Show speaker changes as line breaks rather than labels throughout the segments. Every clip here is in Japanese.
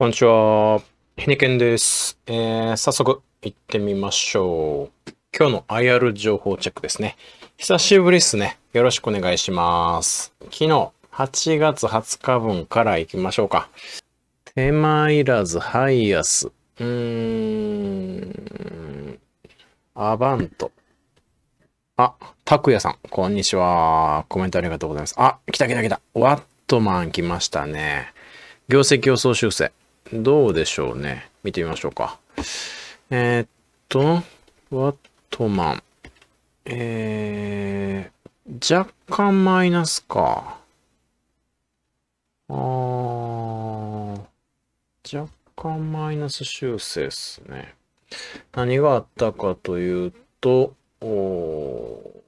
こんにちは。ひねけんです。えー、早速行ってみましょう。今日の IR 情報チェックですね。久しぶりですね。よろしくお願いします。昨日8月20日分から行きましょうか。手間いらずハイアス。うーん。アバント。あ、拓也さん、こんにちは。コメントありがとうございます。あ、来た来た来た。ワットマン来ましたね。業績予想修正。どうでしょうね。見てみましょうか。えー、っと、ワットマン。えー、若干マイナスか。あー、若干マイナス修正ですね。何があったかというと、お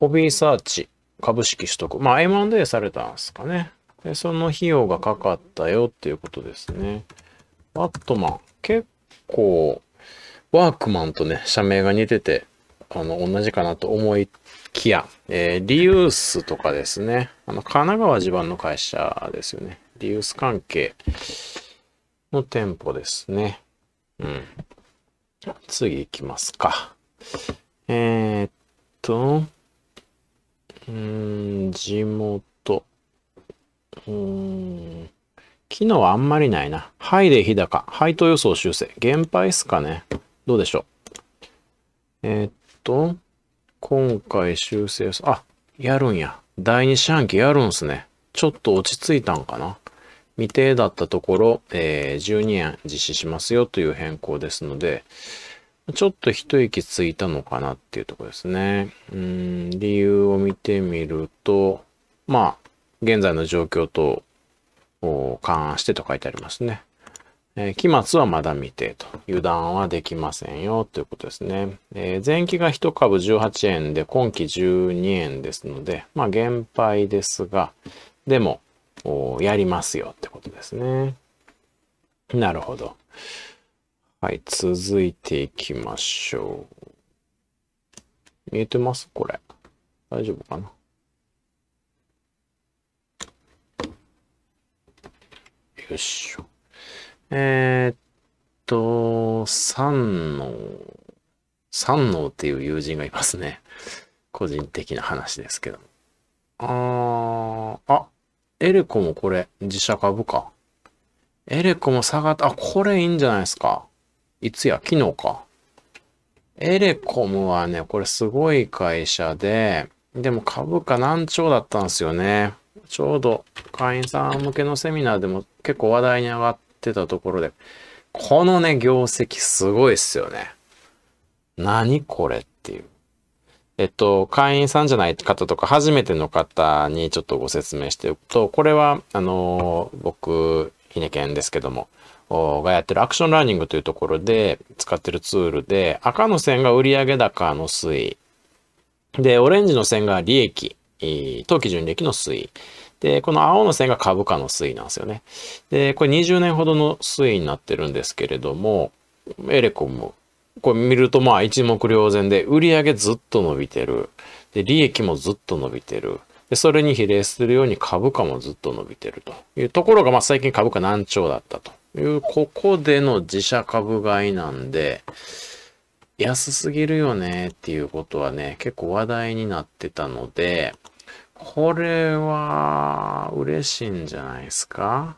ホビーサーチ株式取得。まあ M&A されたんですかね。で、その費用がかかったよっていうことですね。ワットマン。結構、ワークマンとね、社名が似てて、あの、同じかなと思いきや、えーリユースとかですね。あの、神奈川地盤の会社ですよね。リユース関係の店舗ですね。うん。次行きますか。えーっと、うん、地元。うーん。昨日はあんまりないな。ハイで日高。配当予想修正。減配っすかね。どうでしょう。えーっと、今回修正、あ、やるんや。第二四半期やるんすね。ちょっと落ち着いたんかな。未定だったところ、えー12円実施しますよという変更ですので、ちょっと一息ついたのかなっていうところですね。うん、理由を見てみると、まあ、現在の状況と勘案してと書いてありますね。えー期末はまだ未定と。油断はできませんよということですね。えー前期が1株18円で今期12円ですので、まあ減配ですが、でも、やりますよってことですね。なるほど。はい、続いていきましょう。見えてます？これ。大丈夫かな？よいしょ。えーっと、三能。三能っていう友人がいますね。個人的な話ですけど。あー、あ、エレコもこれ、自社株か。エレコも下がった。あ、これいいんじゃないですか。いつや？昨日か。エレコムはね、これすごい会社で、でも株価難聴だったんですよね。ちょうど会員さん向けのセミナーでも結構話題に上がってたところで、このね、業績すごいっすよね。何これっていう。えっと、会員さんじゃない方とか、初めての方にちょっとご説明しておくと、これは、あの、僕、ひねけんですけども、がやってるアクションラーニングというところで使ってるツールで、赤の線が売上高の推移。で、オレンジの線が利益、当期純利益の推移。で、この青の線が株価の推移なんですよね。で、これ20年ほどの推移になってるんですけれども、エレコム、これ見るとまあ一目瞭然で、売上ずっと伸びてる。で、利益もずっと伸びてる。で、それに比例するように株価もずっと伸びてるというところが、まあ最近株価難聴だったという、ここでの自社株買いなんで、安すぎるよねっていうことはね、結構話題になってたので、これは嬉しいんじゃないですか？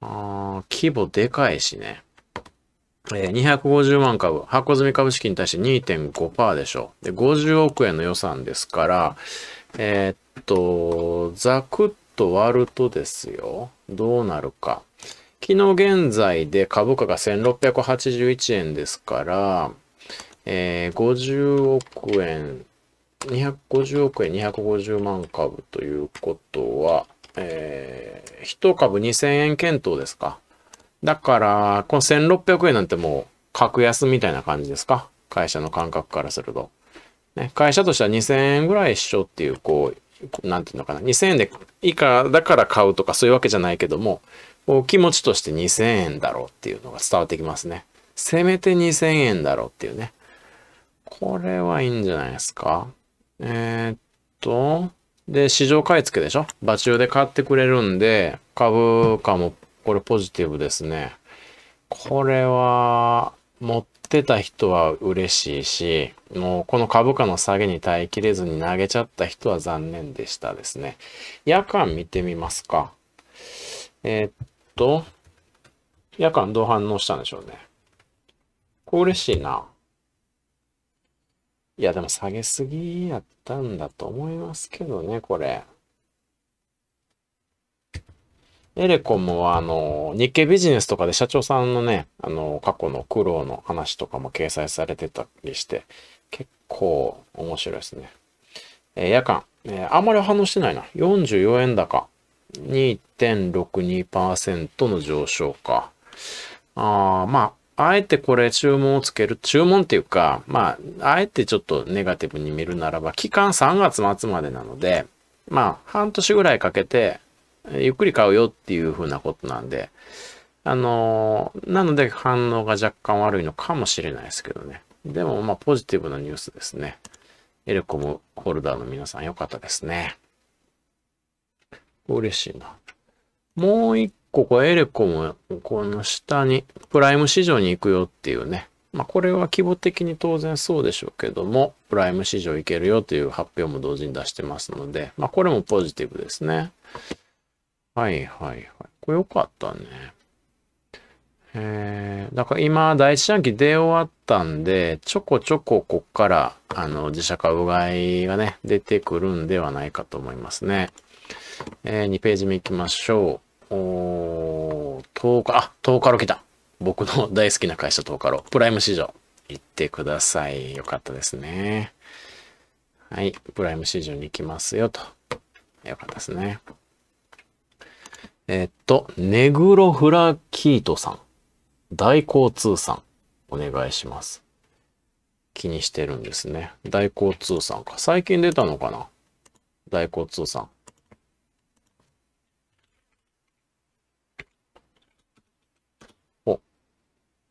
あ規模でかいしね。えー250万株、発行済み株式に対して2.5%でしょ。で、50億円の予算ですから、えーっと、ざくっと割るとですよ、どうなるか。昨日現在で株価が1681円ですから、えー50億円、250億円250万株ということは、えー、1株2000円検討ですか。だから、この1600円なんてもう格安みたいな感じですか会社の感覚からすると。ね、会社としては2000円ぐらい一緒っていう、こう、なんていうのかな。2000円で以下だから買うとかそういうわけじゃないけども、こう気持ちとして2000円だろうっていうのが伝わってきますね。せめて2000円だろうっていうね。これはいいんじゃないですか。えーっと、で、市場買い付けでしょ？場中で買ってくれるんで、株価もこれポジティブですね。これは、持ってた人は嬉しいし、もうこの株価の下げに耐えきれずに投げちゃった人は残念でしたですね。夜間見てみますか。えー、っと、夜間どう反応したんでしょうね。これ嬉しいな。いや、でも下げすぎやったんだと思いますけどね、これ。エレコムは、あの、日経ビジネスとかで社長さんのね、あの、過去の苦労の話とかも掲載されてたりして、結構面白いですね。えー、夜間、えー、あんまり反応してないな。44円高。2.62%の上昇か。あまあ、あえてこれ注文をつける、注文っていうか、まあ、あえてちょっとネガティブに見るならば、期間3月末までなので、まあ、半年ぐらいかけて、ゆっくり買うよっていうふうなことなんで、あのー、なので反応が若干悪いのかもしれないですけどね。でも、まあ、ポジティブなニュースですね。エレコムホルダーの皆さんよかったですね。嬉しいな。もう一個、こエレコム、この下に、プライム市場に行くよっていうね。まあ、これは規模的に当然そうでしょうけども、プライム市場行けるよという発表も同時に出してますので、まあ、これもポジティブですね。はいはいはい。これよかったね。えー、だから今、第一四半期出終わったんで、ちょこちょここっから、あの、自社株買いがね、出てくるんではないかと思いますね。えー、2ページ目行きましょう。おー、10日、あ、10日ロ来た。僕の 大好きな会社10日ロ。プライム市場。行ってください。よかったですね。はい。プライム市場に行きますよと。よかったですね。えっと、ネグロフラキートさん。大交通さん。お願いします。気にしてるんですね。大交通さんか。最近出たのかな？大交通さん。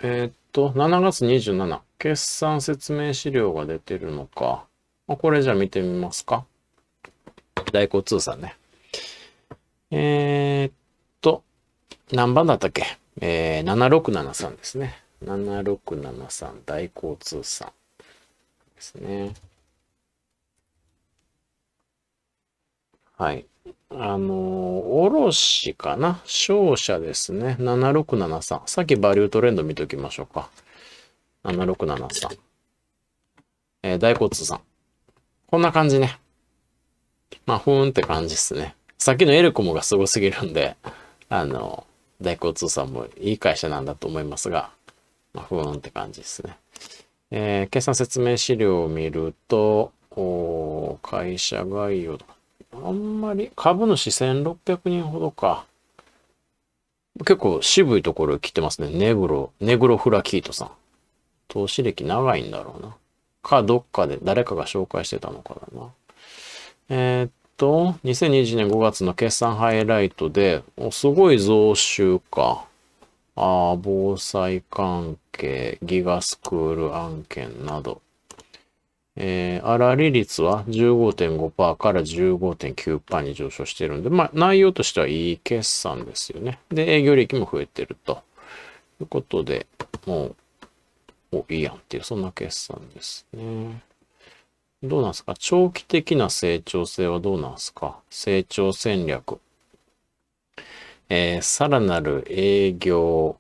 えー、っと、7月27、決算説明資料が出てるのか。これじゃあ見てみますか。大交通さんね。えー、っと、何番だったっけ？えー、7673ですね。7673大交通さんですね。はい。あの、卸かな？商社ですね。7673。さっきバリュートレンド見ときましょうか。7673。えー、大骨さん。こんな感じね。まあ、ふーんって感じっすね。さっきのエルコムがすごすぎるんで、あの、大骨さんもいい会社なんだと思いますが、まあ、ふーんって感じですね。えー、決算説明資料を見ると、お会社概要とか、あんまり、株主1600人ほどか。結構渋いところ来てますね。ネグロ、ネグロフラキートさん。投資歴長いんだろうな。か、どっかで誰かが紹介してたのかだな。えー、っと、2020年5月の決算ハイライトで、おすごい増収か。ああ、防災関係、ギガスクール案件など。えー、粗利率は15.5%から15.9%に上昇しているんで、まあ、内容としてはいい決算ですよね。で、営業利益も増えてると。いうことで、もう、お、いいやんっていう、そんな決算ですね。どうなんですか？長期的な成長性はどうなんですか？成長戦略。えー、さらなる営業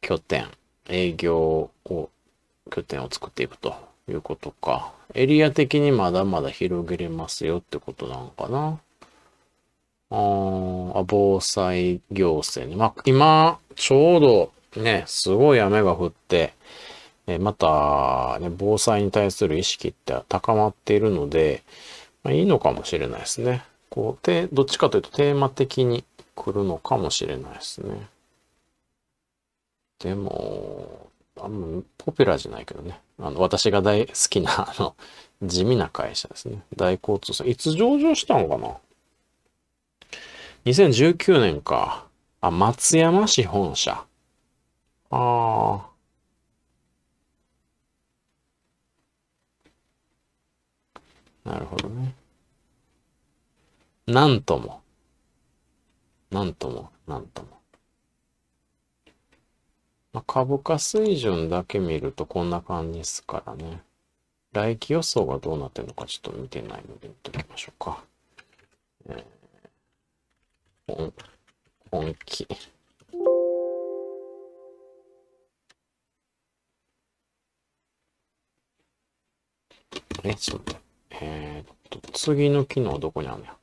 拠点、営業を、拠点を作っていくということか。エリア的にまだまだ広げれますよってことなのかな。あ防災行政ね。まあ、今、ちょうどね、すごい雨が降って、えまた、ね、防災に対する意識って高まっているので、まあ、いいのかもしれないですね。こう、どっちかというとテーマ的に来るのかもしれないですね。でも、あんまポピュラーじゃないけどね。あの、私が大好きな、あの、地味な会社ですね。大交通さん。いつ上場したのかな ?2019 年か。あ、松山市本社。ああ。なるほどね。なんとも。なんとも、なんとも。まあ、株価水準だけ見るとこんな感じですからね。来期予想がどうなってるのかちょっと見てないので見ておきましょうか。えー、本、気。え、ちょっと待って。えー、っと、次の機能どこにあるのや？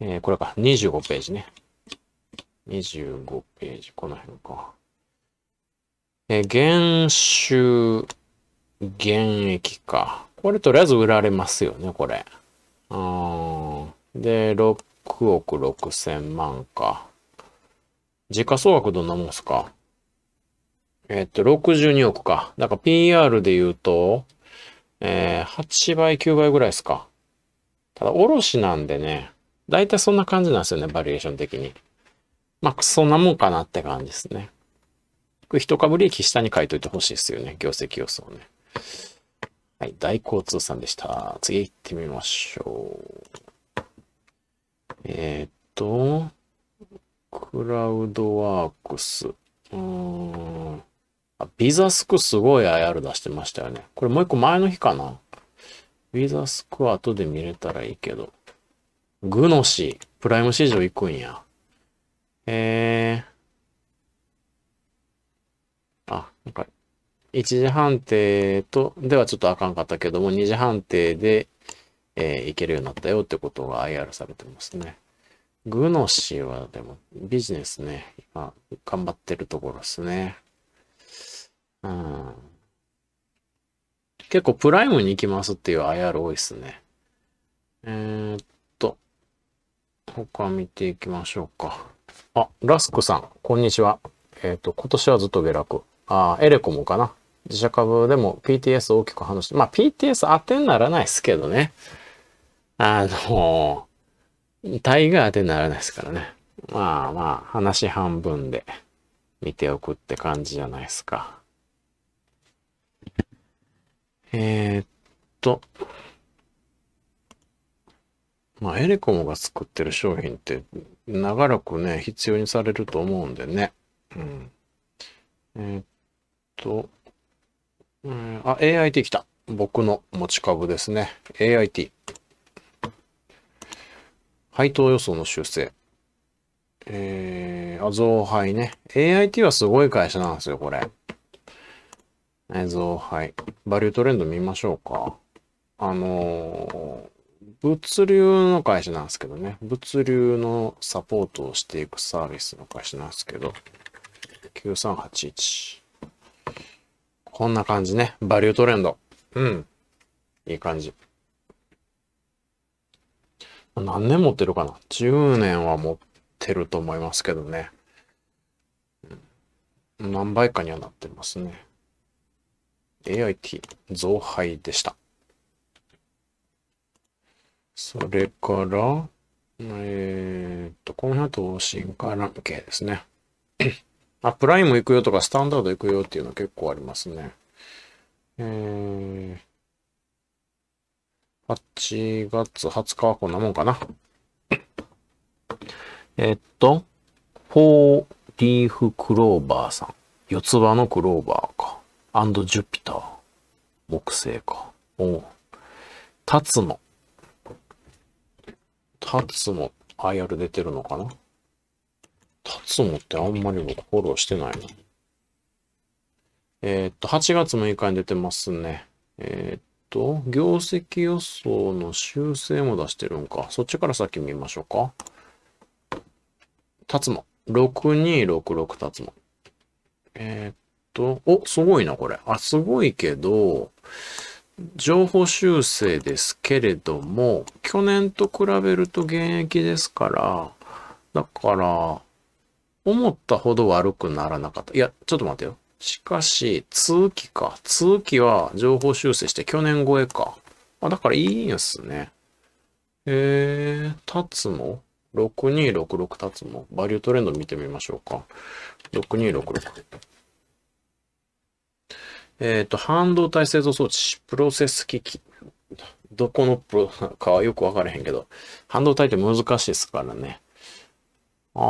えー、これか。25ページね。25ページ。この辺か。え、減収、減益か。これとりあえず売られますよね、これ。うん。で、6億6千万か。時価総額どんなもんすか？えっと、62億か。だから PR で言うと、えー、8倍、9倍ぐらいですか。ただ、おろしなんでね、だいたいそんな感じなんですよね、バリエーション的に。まあ、そんなもんかなって感じですね。一株利益下に書いといてほしいですよね、業績予想ね。はい、大交通さんでした。次行ってみましょう。えー、っと、クラウドワークス。うーん。あ、ビザスクすごい IR 出してましたよね。これもう一個前の日かなビザスクは後で見れたらいいけど。グノシー、プライム市場行くんや。えー。なんか、1時判定と、ではちょっとあかんかったけども、2時判定で、えー、いけるようになったよってことが IR されてますね。グノシーはでもビジネスね、今頑張ってるところですね。うん。結構プライムに行きますっていう IR 多いっすね。えー、っと、他見ていきましょうか。あ、ラスクさん、こんにちは。えー、っと、今年はずっと下落。あ、エレコもかな。自社株でも PTS 大きく反応して、まあ PTS 当てにならないですけどね。あの、大概当てにならないですからね。まあまあ、話半分で見ておくって感じじゃないですか。えー、っと、まあ、エレコムが作ってる商品って長らくね、必要にされると思うんでね。うん。えー、っと、うん、あ、AIT 来た。僕の持ち株ですね。AIT。配当予想の修正。えー、あ、増配ね。AIT はすごい会社なんですよ、これ。映像、はい。バリュートレンド見ましょうか。あのー、物流の会社なんですけどね。物流のサポートをしていくサービスの会社なんですけど。9381。こんな感じね。バリュートレンド。うん。いい感じ。何年持ってるかな ?10 年は持ってると思いますけどね。何倍かにはなってますね。AIT 増配でした。それから、えー、っと、この後、進化ラン系ですね。あ、プライム行くよとか、スタンダード行くよっていうの結構ありますね。えー、8月20日はこんなもんかな。えっと、フォーリーフクローバーさん。四つ葉のクローバーか。アンドジュピター。木星か。おうタツモ。タツモ、IR 出てるのかなタツモってあんまり僕フォローしてないな。えー、っと、8月6日に出てますね。えー、っと、業績予想の修正も出してるんか。そっちから先見ましょうか。タツモ。6266タツモ。えー、っと、お、すごいな、これ。あ、すごいけど、情報修正ですけれども、去年と比べると現役ですから、だから、思ったほど悪くならなかった。いや、ちょっと待ってよ。しかし、通期か。通期は情報修正して去年超えか。あ、だからいいんすね。えー、タツも ?6266 タツもバリュートレンド見てみましょうか。6266。えっ、ー、と、半導体製造装置、プロセス機器、どこのプロ？かはよくわからへんけど、半導体って難しいですからね。あ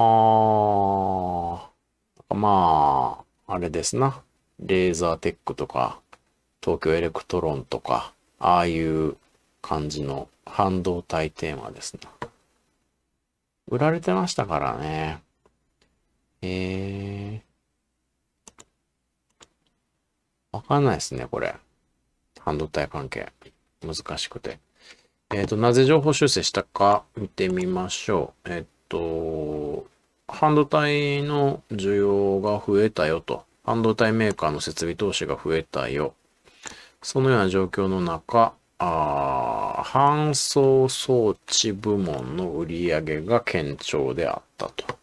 ー、まあ、あれですな。レーザーテックとか、東京エレクトロンとか、ああいう感じの半導体テーマですな。売られてましたからね。えー。わかんないですね、これ。半導体関係。難しくて。えっ、ー、と、なぜ情報修正したか見てみましょう。え、ー、と、半導体の需要が増えたよと。半導体メーカーの設備投資が増えたよ。そのような状況の中、あ搬送装置部門の売り上げが堅調であったと。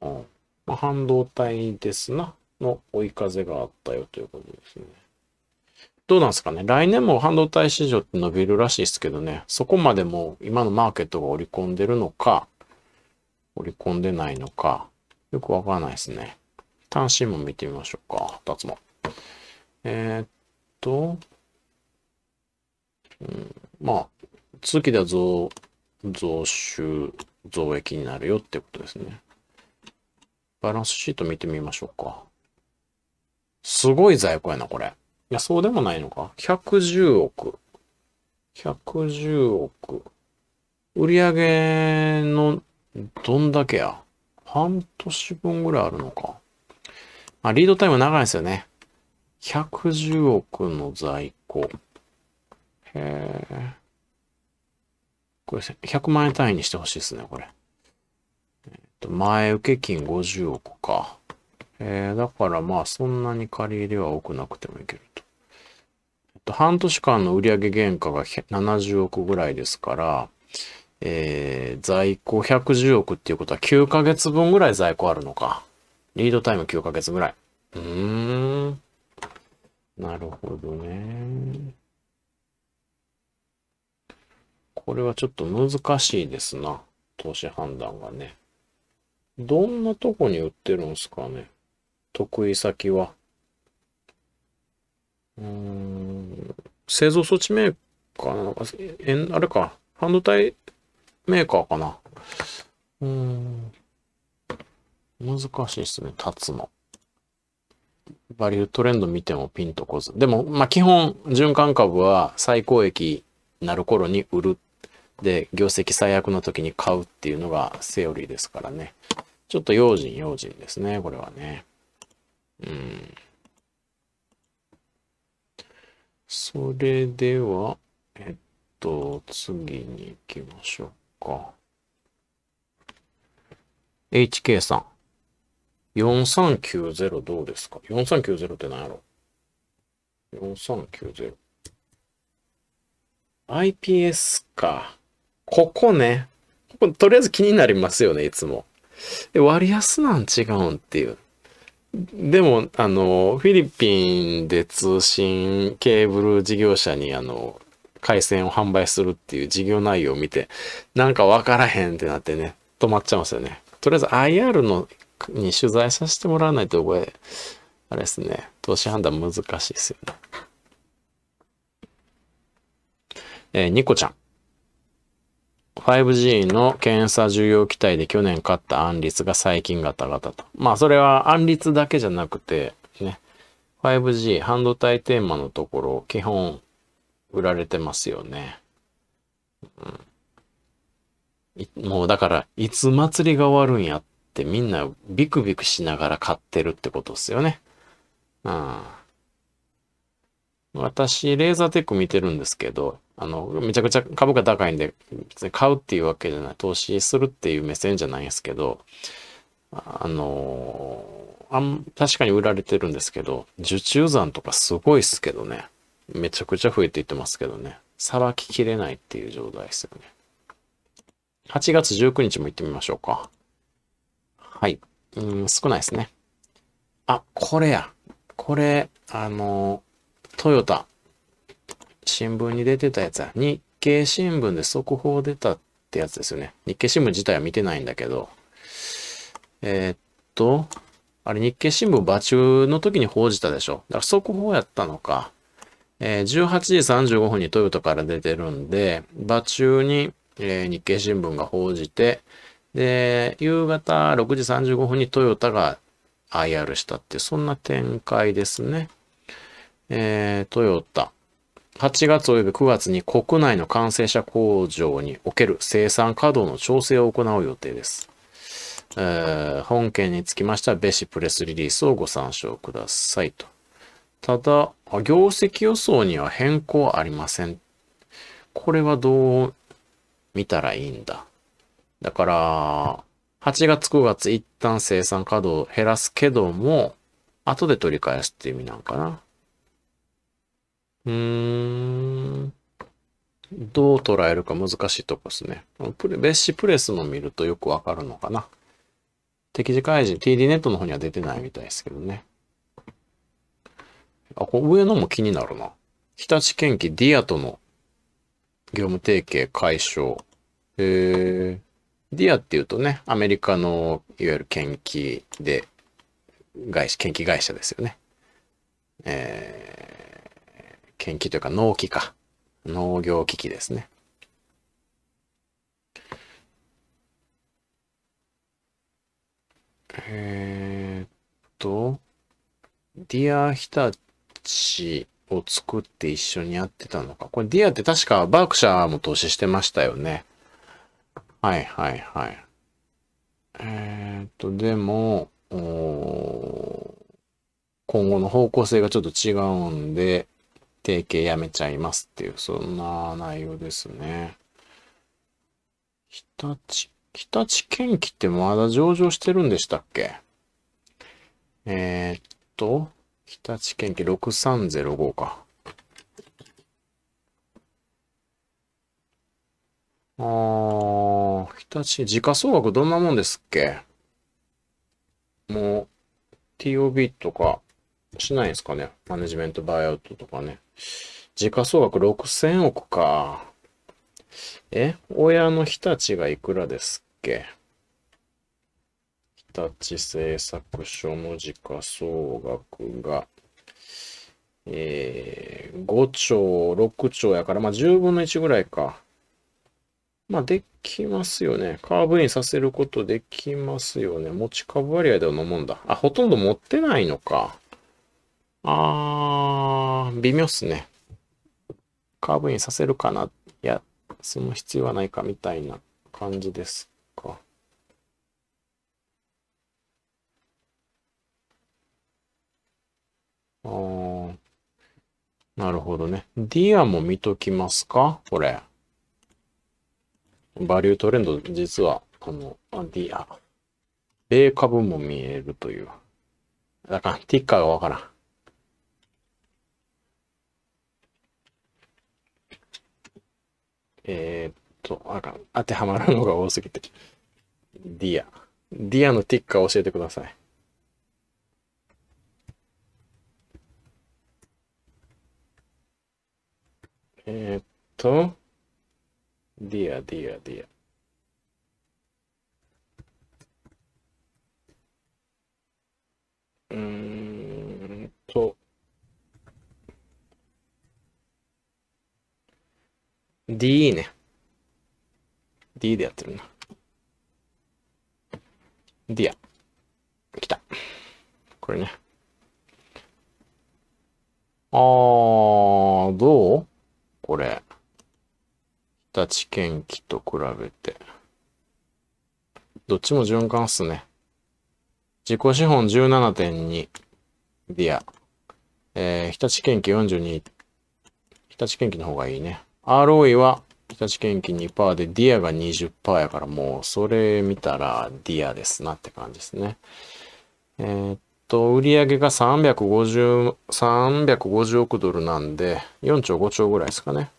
うんまあ、半導体ですな、の追い風があったよということですね。どうなんですかね来年も半導体市場って伸びるらしいですけどね、そこまでも今のマーケットが織り込んでるのか、織り込んでないのか、よくわからないですね。単身も見てみましょうか。二つも。えー、っと、うん、まあ、続きでは増、増収、増益になるよってことですね。バランスシート見てみましょうか。すごい在庫やな、これ。いや、そうでもないのか。110億。110億。売上のどんだけや？半年分ぐらいあるのか。まあ、リードタイム長いですよね。110億の在庫。へえ。これ、100万円単位にしてほしいですね、これ。えっ、と、前受金50億か。えー、だからまあ、そんなに借り入れは多くなくてもいけると。えっと、半年間の売上原価が70億ぐらいですから、えー、在庫110億っていうことは9ヶ月分ぐらい在庫あるのか。リードタイム9ヶ月ぐらい。うーん。なるほどね。これはちょっと難しいですな。投資判断がね。どんなとこに売ってるんですかね。得意先は。うーん。製造装置メーカーなのか、え、あれか。半導体メーカーかな。うん。難しいですね、立つの。バリュートレンド見てもピンとこず。でも、まあ、基本、循環株は最高益なる頃に売る。で、業績最悪の時に買うっていうのがセオリーですからね。ちょっと用心用心ですね、これはね。うん。それでは、えっと、次に行きましょうか。HK さん。4390どうですか ?4390 って何やろ ?4390。IPS か。ここね。こことりあえず気になりますよね、いつも。割安なん違うんっていう。でも、あの、フィリピンで通信ケーブル事業者に、あの、回線を販売するっていう事業内容を見て、なんかわからへんってなってね、止まっちゃいますよね。とりあえず IR のに取材させてもらわないと、これ、あれですね、投資判断難しいですよね。えー、ニコちゃん。5G の検査需要期待で去年買った案率が最近ガタガタと。まあそれは案率だけじゃなくて、ね、5G 半導体テーマのところ基本売られてますよね。うん、もうだからいつ祭りが終わるんやってみんなビクビクしながら買ってるってことですよね。うん。私、レーザーテック見てるんですけど、あの、めちゃくちゃ株価高いんで、別に買うっていうわけじゃない、投資するっていう目線じゃないんですけど、あのあん、確かに売られてるんですけど、受注残とかすごいっすけどね。めちゃくちゃ増えていってますけどね。さばききれないっていう状態ですよね。8月19日も行ってみましょうか。はい。うん、少ないですね。あ、これや。これ、あの、トヨタ。新聞に出てたやつや。日経新聞で速報出たってやつですよね。日経新聞自体は見てないんだけど。えー、っと、あれ日経新聞場中の時に報じたでしょ。だから速報やったのか。えー18時35分にトヨタから出てるんで、場中に、えー日経新聞が報じて、で、夕方6時35分にトヨタが IR したって、そんな展開ですね。えートヨタ。8月及び9月に国内の完成車工場における生産稼働の調整を行う予定です。えー本件につきましては、別紙プレスリリースをご参照くださいと。ただ、業績予想には変更ありません。これはどう見たらいいんだ？だから、8月9月一旦生産稼働を減らすけども、後で取り返すって意味なんかな。うーん。どう捉えるか難しいとこですね。プレ別紙プレスの見るとよくわかるのかな。適時開示、TD ネットの方には出てないみたいですけどね。あ、これ上のも気になるな。日立建機ディアとの業務提携解消。えー、ディアっていうとね、アメリカのいわゆる建機で、会社、建機会社ですよね。えー、建機というか農機か。農業機器ですね。えーっと、ディア日立を作って一緒にやってたのか。これディアって確かバークシャーも投資してましたよね。はいはいはい。えーっと、でも、今後の方向性がちょっと違うんで、提携やめちゃいますっていう、そんな内容ですね。日立、日立建機ってまだ上場してるんでしたっけ？えーっと、日立建機6305か。あー、日立、時価総額どんなもんですっけ？もう、TOB とかしないんですかね？マネジメントバイアウトとかね。時価総額6000億か。え親の日立がいくらですっけ？日立製作所の時価総額が、えー、5兆、6兆やから、まあ10分の1ぐらいか。まあできますよね。カーブインさせることできますよね。持ち株割合では飲むんだ。あ、ほとんど持ってないのか。あー、微妙っすね。カーブインさせるかな。いや、その必要はないかみたいな感じですか。あー、なるほどね。ディアも見ときますか？これ。バリュートレンド、実は、あの、あディア。米株も見えるという。だから、ティッカーがわからん。えーっと、あかん。当てはまるのが多すぎて。ディア。ディアのティッカー教えてください。えーっと、ディア、ディア、ディア。うーんと、D ね。D でやってるな。ディア。来た。これね。あー、どうこれ。日立建機と比べて。どっちも循環っすね。自己資本17.2。ディア。えー、日立建機42。日立建機の方がいいね。ROE は日立建機2%で、ディアが20%やからもうそれ見たらディアですなって感じですね。えーっと、売上が350、350億ドルなんで、4兆5兆ぐらいですかね。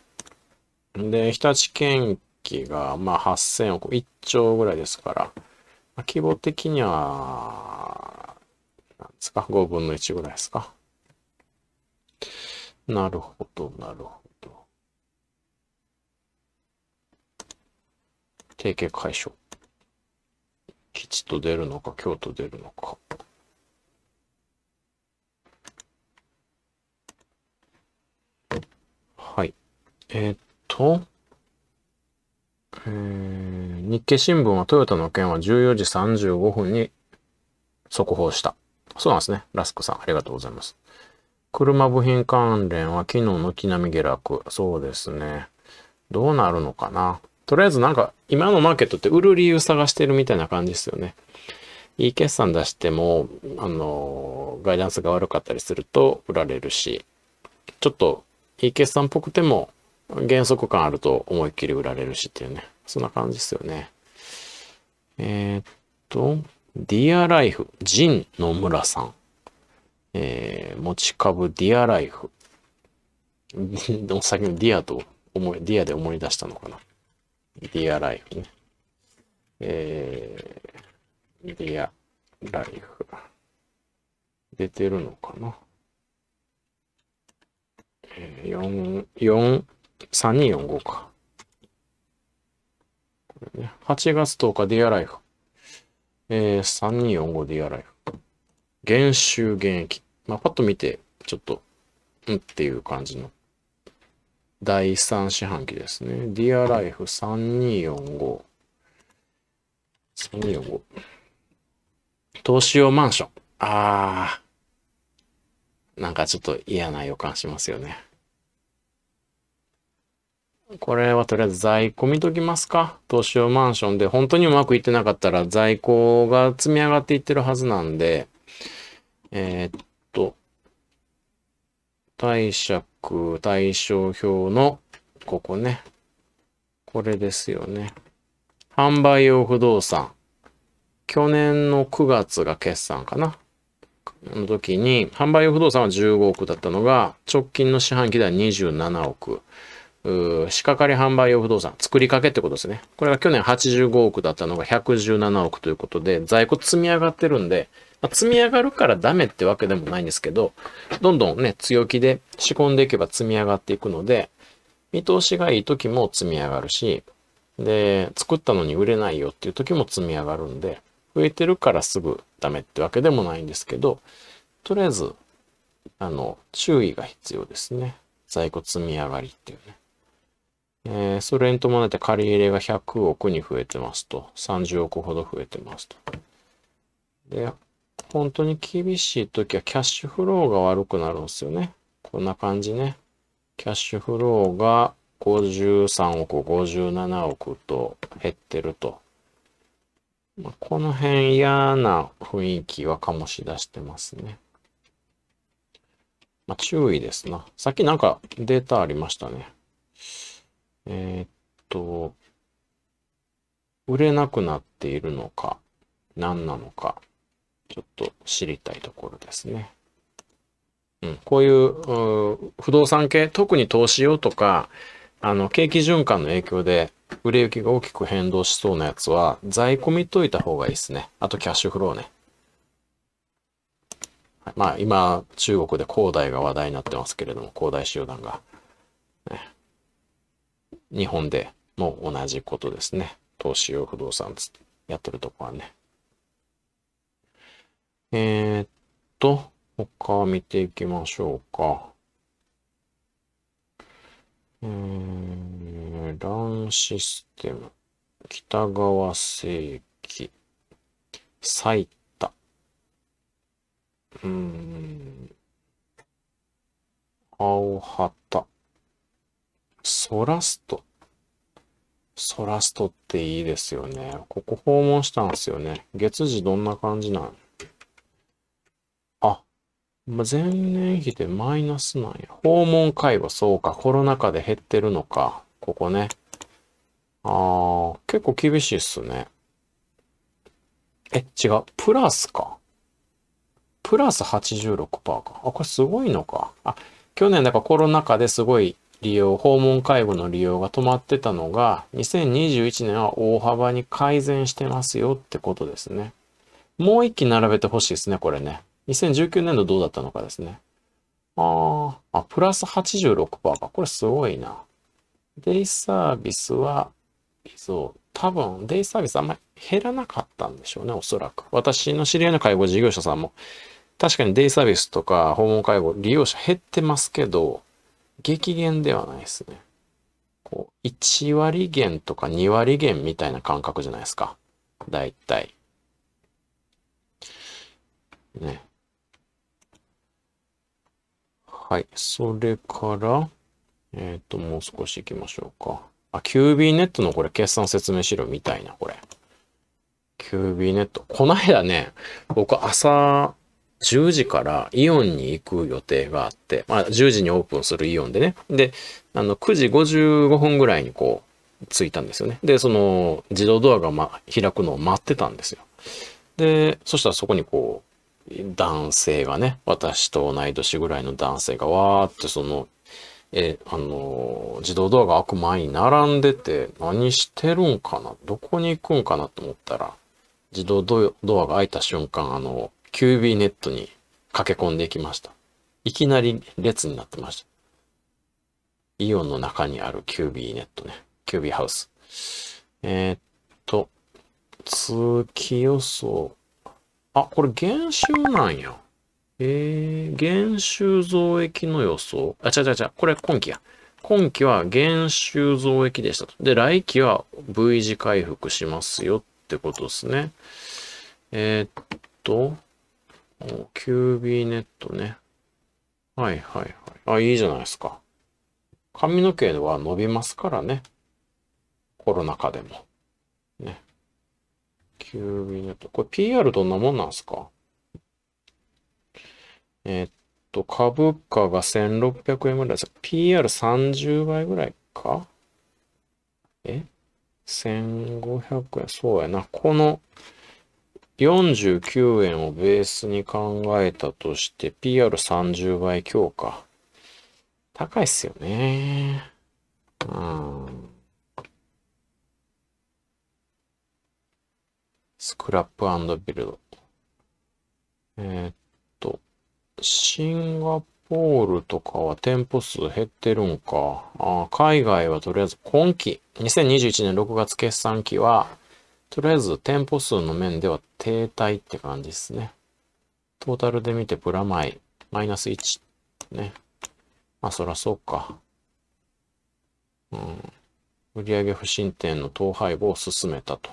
で、日立建機がまあ8000億、1兆ぐらいですから、まあ規模的には、なんですか、5分の1ぐらいですか。なるほど、なるほど。提携解消。吉と出るのか、京と出るのか。うえー、っと、えー、日経新聞はトヨタの件は14時35分に速報した。そうなんですね。ラスクさん、ありがとうございます。車部品関連は昨日軒並み下落。そうですね。どうなるのかな？とりあえずなんか、今のマーケットって売る理由探してるみたいな感じですよね。いい決算出しても、あの、ガイダンスが悪かったりすると売られるし、ちょっといい決算っぽくても減速感あると思いっきり売られるしっていうね。そんな感じですよね。えー、っと、ディアライフ、ジン野村さん。えー、持ち株ディアライフ。先にディアと思い、ディアで思い出したのかな。ディアライフね。えー、ディアライフ。出てるのかな。えー、4、4、3245か。これね、8月10日ディアライフ。えー、3245ディアライフ。減収減益。まあ、パッと見て、ちょっと、うんっていう感じの。第3四半期ですね。ディアライフ3245。3245。投資用マンション。あー。なんかちょっと嫌な予感しますよね。これはとりあえず在庫見ときますか。投資用マンションで本当にうまくいってなかったら在庫が積み上がっていってるはずなんで、えー、っと、貸借対照表のここね。これですよね。販売用不動産。去年の9月が決算かな。の時に、販売用不動産は15億だったのが、直近の四半期では27億。仕掛かり販売用不動産、作りかけってことですね。これが去年85億だったのが117億ということで、在庫積み上がってるんで、まあ、積み上がるからダメってわけでもないんですけど、どんどんね、強気で仕込んでいけば積み上がっていくので、見通しがいい時も積み上がるし、で、作ったのに売れないよっていう時も積み上がるんで、増えてるからすぐダメってわけでもないんですけど、とりあえず、あの、注意が必要ですね。在庫積み上がりっていうね。えー、それに伴って借り入れが100億に増えてますと。30億ほど増えてますと。で、本当に厳しい時はキャッシュフローが悪くなるんですよね。こんな感じね。キャッシュフローが53億、57億と減ってると。まあ、この辺嫌な雰囲気は醸し出してますね。まあ、注意ですな。さっきなんかデータありましたね。えー、っと、売れなくなっているのか、何なのか、ちょっと知りたいところですね。うん、こういう不動産系、特に投資用とか、あの、景気循環の影響で売れ行きが大きく変動しそうなやつは、在庫見といた方がいいですね。あとキャッシュフローね。まあ今、中国で恒大が話題になってますけれども、恒大集団が。ね、日本でも同じことですね。投資用不動産やってるとこはね。えー、っと、他見ていきましょうか。えー、ランシステム、北川世紀、埼玉、うん、青旗、ソラスト。ソラストっていいですよね。ここ訪問したんですよね。月次どんな感じなん？あ、ま前年比でマイナスなんや。訪問介護、そうか。コロナ禍で減ってるのか。ここね。あー、結構厳しいっすね。え、違う。プラスか。プラス86%か。あ、これすごいのか。あ、去年だからコロナ禍ですごい利用、訪問介護の利用が止まってたのが、2021年は大幅に改善してますよってことですね。もう一気並べてほしいですね、これね。2019年度どうだったのかですね。ああ、プラス86%か。これすごいな。デイサービスは、そう、多分、デイサービスあんまり減らなかったんでしょうね、おそらく。私の知り合いの介護事業者さんも、確かにデイサービスとか訪問介護利用者減ってますけど、激減ではないですね。こう、1割減とか2割減みたいな感覚じゃないですか。だいたい。ね。はい。それから、えっ、ー、と、もう少し行きましょうか。あ、QB ネットのこれ決算説明資料みたいな、これ。QB ネット。この間ね、僕朝10時からイオンに行く予定があって、まあ10時にオープンするイオンでね。で、あの9時55分ぐらいにこう、着いたんですよね。で、その自動ドアが、ま、開くのを待ってたんですよ。で、そしたらそこにこう、男性がね、私と同い年ぐらいの男性がわーってそのえあの自動ドアが開く前に並んでて、何してるんかな？どこに行くんかな？と思ったら、自動ドアが開いた瞬間、あの、QB ネットに駆け込んできました。いきなり列になってました。イオンの中にある QB ネットね。QB ハウス。えー、っと、通期予想。あ、これ減収なんや。えー、減収増益の予想。あ、ちゃちゃちゃ、これ今期や。今期は減収増益でしたと。で、来期は V 字回復しますよってことですね。えー、っと、QB ネットね。はいはいはい。あ、いいじゃないですか。髪の毛は伸びますからね。コロナ禍でも。ね。QB ネット。これ PR どんなもんなんですか？えー、っと、株価が1600円ぐらいです。PR30 倍ぐらいか？え ?1500 円。そうやな。この49円をベースに考えたとして、PR30 倍強化。高いっすよね。うん。スクラップビルド。えー、っシンガポールとかは店舗数減ってるんか。あ海外はとりあえず今期、2021年6月決算期は、とりあえず店舗数の面では停滞って感じですね。トータルで見てプラマイ、マイナス1。ね。まあそらそうか。うん。売上不進展の統廃合を進めたと。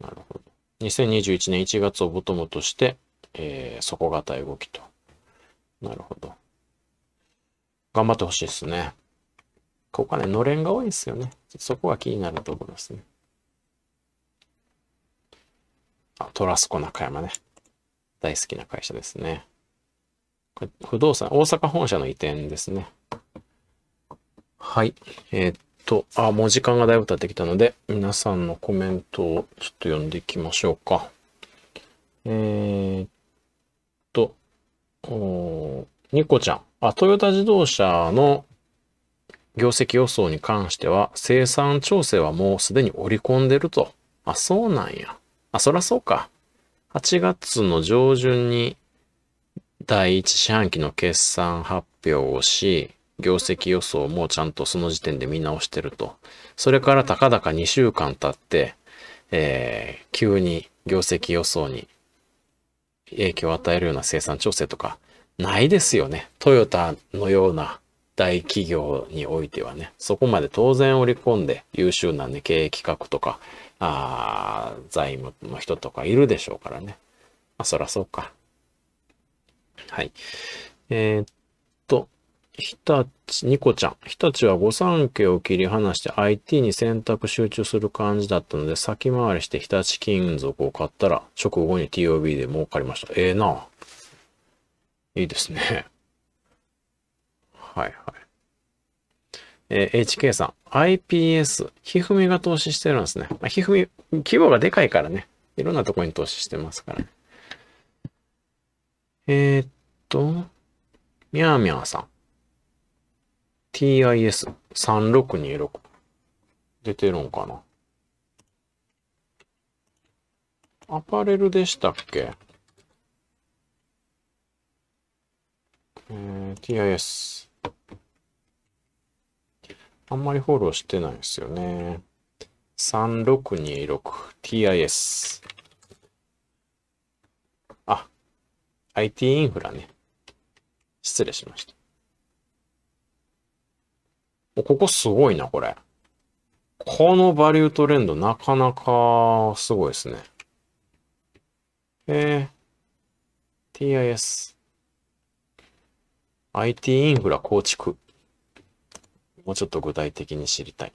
なるほど。2021年1月をボトムとして、えー、底堅い動きと。なるほど。頑張ってほしいですね。ここはね、のれんが多いですよね。そこが気になるところですね。トラスコ中山ね。大好きな会社ですね。不動産、大阪本社の移転ですね。はい。えー、っと、あ、もう時間がだいぶ経ってきたので、皆さんのコメントをちょっと読んでいきましょうか。えー、っおニコちゃん。あ、トヨタ自動車の業績予想に関しては、生産調整はもうすでに織り込んでると。あ、そうなんや。あ、そらそうか。8月の上旬に第一四半期の決算発表をし、業績予想もちゃんとその時点で見直してると。それからたかだか2週間経って、えー、急に業績予想に影響を与えるような生産調整とかないですよね。トヨタのような大企業においてはね、そこまで当然織り込んで優秀なね、経営企画とか、あ財務の人とかいるでしょうからね。まあ、そらそうか。はい。えー、っ日立、ニコちゃん。日立は御三家を切り離して IT に選択集中する感じだったので、先回りして日立金属を買ったら、直後に TOB で儲かりました。ええー、な。いいですね。はいはい。えー、HK さん。IPS。ひふみが投資してるんですね。まあ、ひふみ、規模がでかいからね。いろんなとこに投資してますからね。えー、っと、みゃーみゃーさん。TIS3626 出てるんかなアパレルでしたっけ？えー、TIS。あんまりフォローしてないですよね。3626 TIS。あ、IT インフラね。失礼しました。ここすごいな、これ。このバリュートレンドなかなかすごいですね。えー、TIS。IT インフラ構築。もうちょっと具体的に知りたい。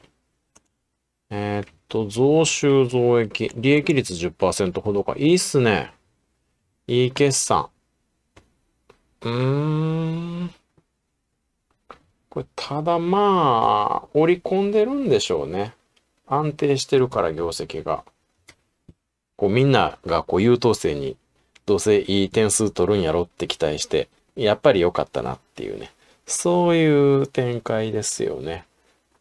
えー、っと、増収増益、利益率10%ほどか。いいっすね。いい決算。うーん。これ、ただまあ、織り込んでるんでしょうね。安定してるから業績が。こうみんながこう優等生にどうせいい点数取るんやろって期待して、やっぱり良かったなっていうね。そういう展開ですよね。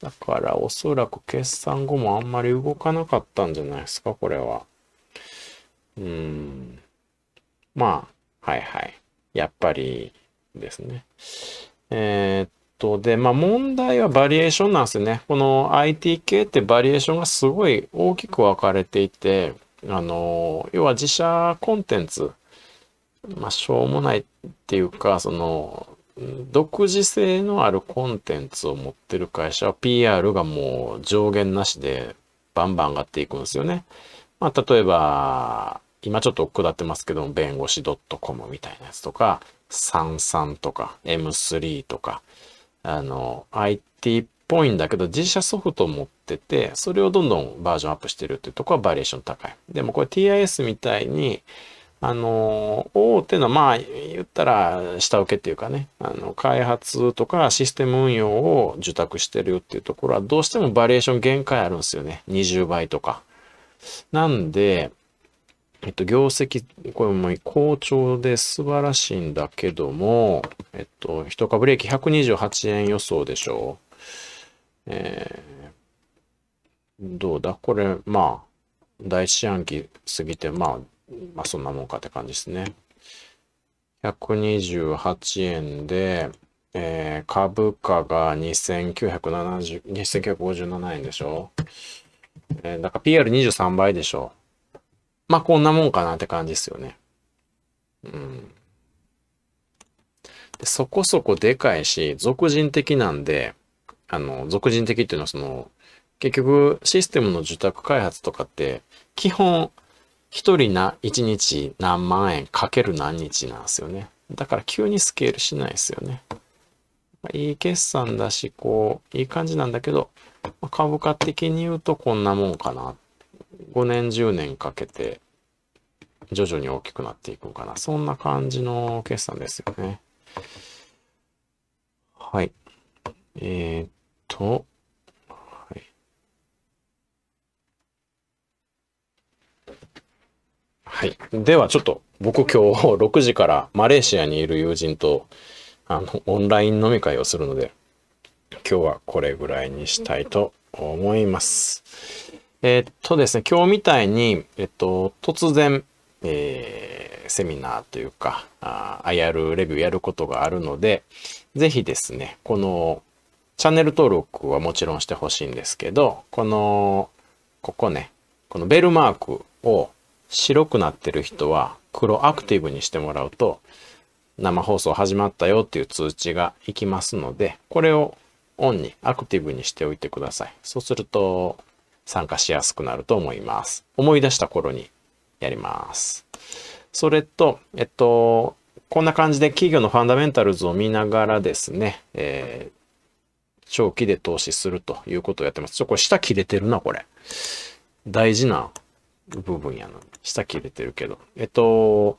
だからおそらく決算後もあんまり動かなかったんじゃないですか、これは。うん。まあ、はいはい。やっぱりですね。えー、っと、で、まあ問題はバリエーションなんですよね。この IT 系ってバリエーションがすごい大きく分かれていて、あの、要は自社コンテンツ、まあしょうもないっていうか、その、独自性のあるコンテンツを持ってる会社は PR がもう上限なしでバンバン上がっていくんですよね。まあ例えば、今ちょっと下ってますけども、弁護士 .com みたいなやつとか、33とか M3 とか、あの、IT っぽいんだけど、自社ソフトを持ってて、それをどんどんバージョンアップしてるっていうとこはバリエーション高い。でもこれ TIS みたいに、あの、大手の、まあ、言ったら、下請けっていうかね、あの、開発とかシステム運用を受託してるっていうところは、どうしてもバリエーション限界あるんですよね。20倍とか。なんで、えっと、業績、これも好調で素晴らしいんだけども、えっと、一株利益128円予想でしょう。えー、どうだ？これ、まあ、第一四半期過ぎて、まあ、まあそんなもんかって感じですね。128円で、えー、株価が2970、2957円でしょ。えー、だから PR23 倍でしょ。まあこんなもんかなって感じですよね。うん。でそこそこでかいし、俗人的なんで、あの、俗人的っていうのはその、結局システムの受託開発とかって、基本、一人な、一日何万円かける何日なんですよね。だから急にスケールしないですよね。いい決算だし、こう、いい感じなんだけど、株価的に言うとこんなもんかな。5年、10年かけて、徐々に大きくなっていくのかな。そんな感じの決算ですよね。はい。えー、っと、はい。はい。ではちょっと僕今日 6時からマレーシアにいる友人とあのオンライン飲み会をするので今日はこれぐらいにしたいと思います。えー、っとですね、今日みたいに、えっと、突然、えー、セミナーというか、あ IR レビューやることがあるので、ぜひですね、このチャンネル登録はもちろんしてほしいんですけど、この、ここね、このベルマークを白くなってる人は黒アクティブにしてもらうと、生放送始まったよっていう通知がいきますので、これをオンにアクティブにしておいてください。そうすると参加しやすくなると思います。思い出した頃にやります。それと、えっと、こんな感じで企業のファンダメンタルズを見ながらですね、えー、長期で投資するということをやってます。ちょ、これ下切れてるな、これ。大事な部分やな。下切れてるけど。えっと、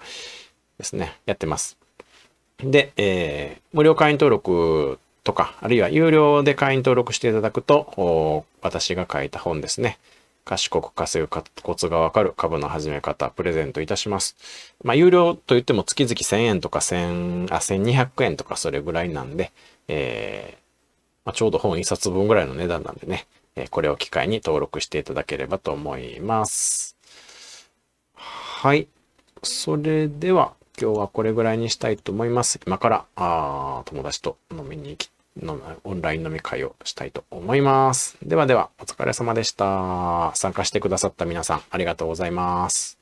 ですね、やってます。で、えー、無料会員登録とか、あるいは有料で会員登録していただくと、私が書いた本ですね。賢く稼ぐコツがわかる株の始め方、プレゼントいたします。まあ、有料と言っても月々1000円とか1000、あ、1200円とかそれぐらいなんで、えまあ、ちょうど本1冊分ぐらいの値段なんでね、えこれを機会に登録していただければと思います。はい。それでは、今日はこれぐらいにしたいと思います。今から、あ友達と飲みに行き、オンライン飲み会をしたいと思います。ではでは、お疲れ様でした。参加してくださった皆さん、ありがとうございます。